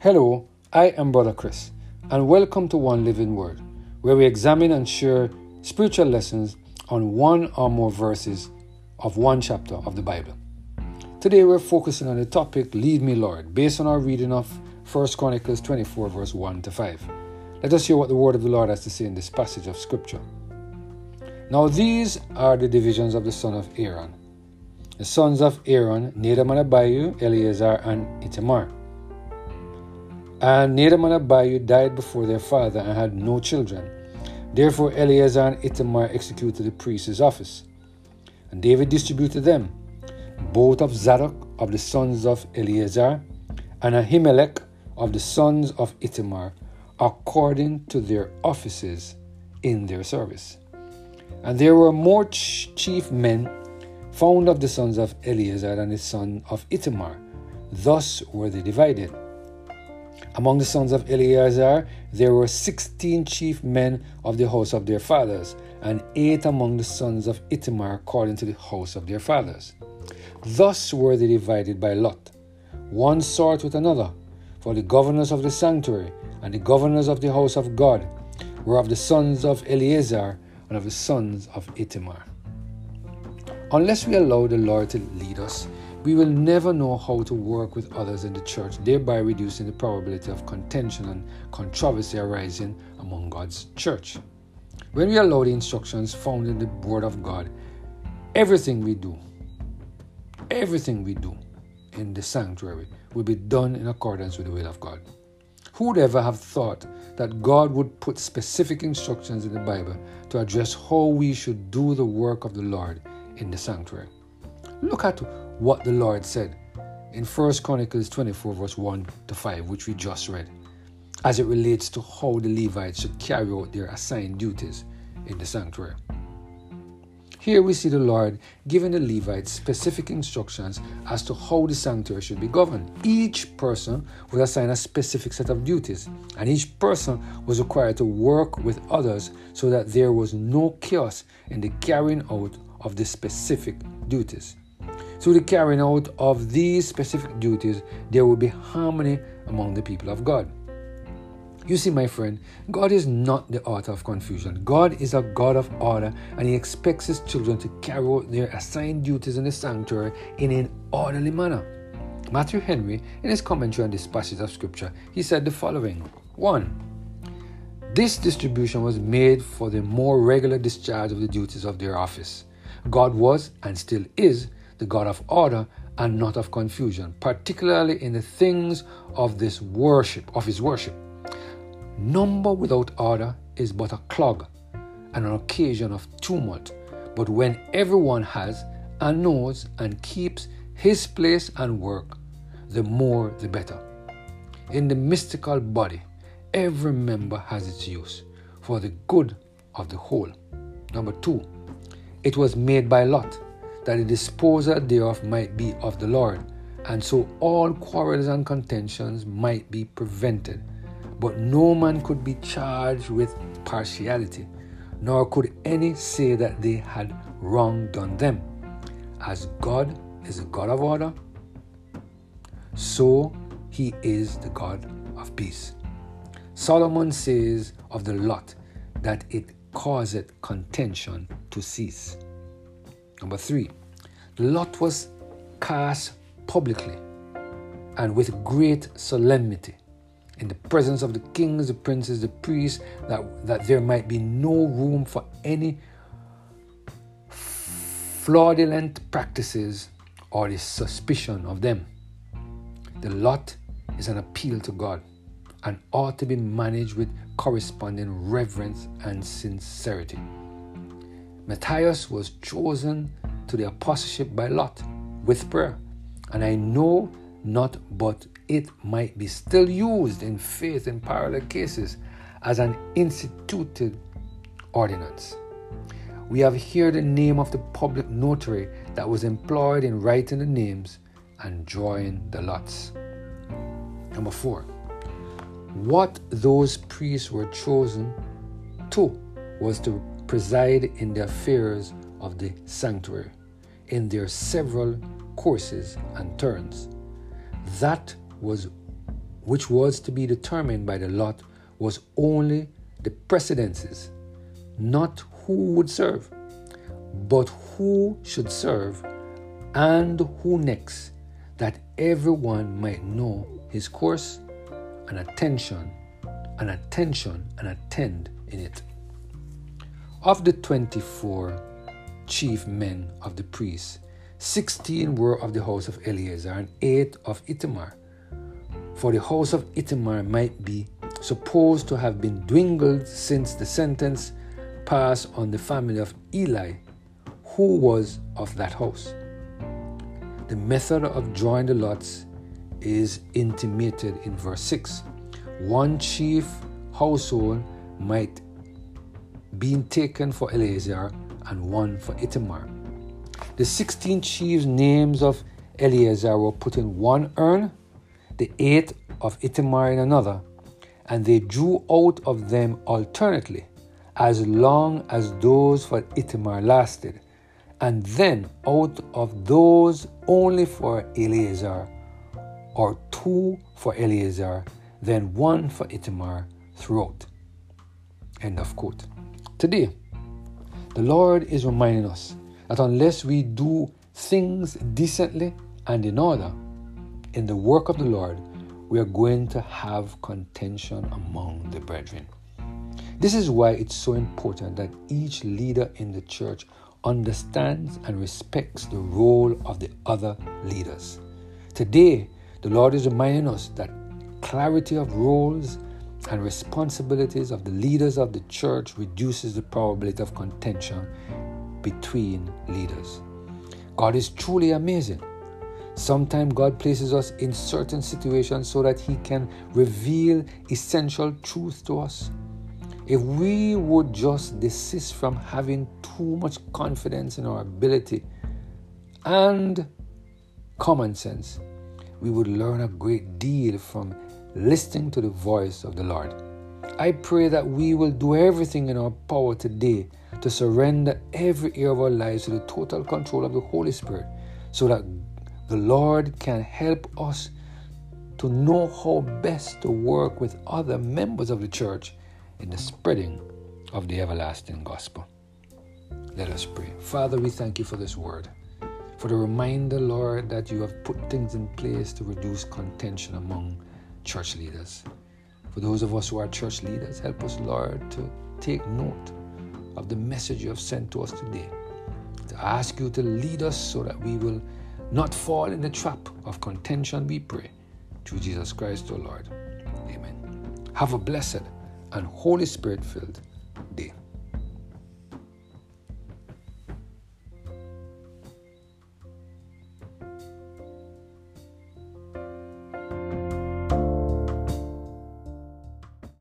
Hello, I am Brother Chris, and welcome to One Living Word, where we examine and share spiritual lessons on one or more verses of one chapter of the Bible. Today we're focusing on the topic Lead Me Lord, based on our reading of 1 Chronicles 24, verse 1 to 5. Let us hear what the word of the Lord has to say in this passage of Scripture. Now these are the divisions of the son of Aaron. The sons of Aaron, Nadab and Abihu, Eleazar, and Ithamar. And Abihu died before their father and had no children. Therefore Eleazar and Ithamar executed the priest's office. And David distributed them, both of Zadok of the sons of Eleazar, and Ahimelech of the sons of Ithamar, according to their offices in their service. And there were more chief men found of the sons of Eleazar and the son of Ithamar. Thus were they divided. Among the sons of Eleazar, there were sixteen chief men of the house of their fathers, and eight among the sons of Ithamar according to the house of their fathers. Thus were they divided by lot, one sort with another, for the governors of the sanctuary and the governors of the house of God were of the sons of Eleazar and of the sons of Ithamar. Unless we allow the Lord to lead us, we will never know how to work with others in the church, thereby reducing the probability of contention and controversy arising among God's church. When we allow the instructions found in the Word of God, everything we do, everything we do in the sanctuary will be done in accordance with the will of God. Who would ever have thought that God would put specific instructions in the Bible to address how we should do the work of the Lord in the sanctuary? Look at what the Lord said in 1 Chronicles 24, verse 1 to 5, which we just read, as it relates to how the Levites should carry out their assigned duties in the sanctuary. Here we see the Lord giving the Levites specific instructions as to how the sanctuary should be governed. Each person was assigned a specific set of duties, and each person was required to work with others so that there was no chaos in the carrying out of the specific duties. Through the carrying out of these specific duties, there will be harmony among the people of God. You see, my friend, God is not the author of confusion. God is a God of order, and He expects His children to carry out their assigned duties in the sanctuary in an orderly manner. Matthew Henry, in his commentary on this passage of Scripture, he said the following 1. This distribution was made for the more regular discharge of the duties of their office. God was, and still is, the God of order and not of confusion, particularly in the things of this worship, of his worship. Number without order is but a clog and an occasion of tumult. But when everyone has and knows and keeps his place and work, the more the better. In the mystical body, every member has its use for the good of the whole. Number two, it was made by Lot that the disposal thereof might be of the Lord, and so all quarrels and contentions might be prevented. But no man could be charged with partiality, nor could any say that they had wrong done them. As God is a God of order, so he is the God of peace. Solomon says of the lot that it causeth contention to cease. Number three, the Lot was cast publicly and with great solemnity in the presence of the kings, the princes, the priests, that, that there might be no room for any fraudulent practices or the suspicion of them. The lot is an appeal to God and ought to be managed with corresponding reverence and sincerity. Matthias was chosen to the apostleship by Lot with prayer. And I know not but it might be still used in faith in parallel cases as an instituted ordinance. We have here the name of the public notary that was employed in writing the names and drawing the lots. Number four, what those priests were chosen to was to preside in the affairs of the sanctuary in their several courses and turns. That was which was to be determined by the lot, was only the precedences, not who would serve, but who should serve and who next, that everyone might know his course and attention and attention and attend in it. Of the 24 chief men of the priests, 16 were of the house of Eleazar and 8 of Ithamar. For the house of Ithamar might be supposed to have been dwindled since the sentence passed on the family of Eli, who was of that house. The method of drawing the lots is intimated in verse 6. One chief household might be taken for Eleazar and one for Ithamar. The 16 chiefs' names of Eleazar were put in one urn, the eight of Ithamar in another, and they drew out of them alternately as long as those for Ithamar lasted, and then out of those only for Eleazar, or two for Eleazar, then one for Ithamar throughout. End of quote. Today, the Lord is reminding us that unless we do things decently and in order in the work of the Lord, we are going to have contention among the brethren. This is why it's so important that each leader in the church understands and respects the role of the other leaders. Today, the Lord is reminding us that clarity of roles and responsibilities of the leaders of the church reduces the probability of contention between leaders. God is truly amazing. Sometimes God places us in certain situations so that He can reveal essential truth to us. If we would just desist from having too much confidence in our ability and common sense, we would learn a great deal from listening to the voice of the Lord. I pray that we will do everything in our power today to surrender every area of our lives to the total control of the Holy Spirit so that the Lord can help us to know how best to work with other members of the church in the spreading of the everlasting gospel. Let us pray. Father, we thank you for this word, for the reminder, Lord, that you have put things in place to reduce contention among church leaders. For those of us who are church leaders, help us, Lord, to take note of the message you have sent to us today. To ask you to lead us so that we will not fall in the trap of contention, we pray. Through Jesus Christ, our Lord. Amen. Have a blessed and Holy Spirit filled.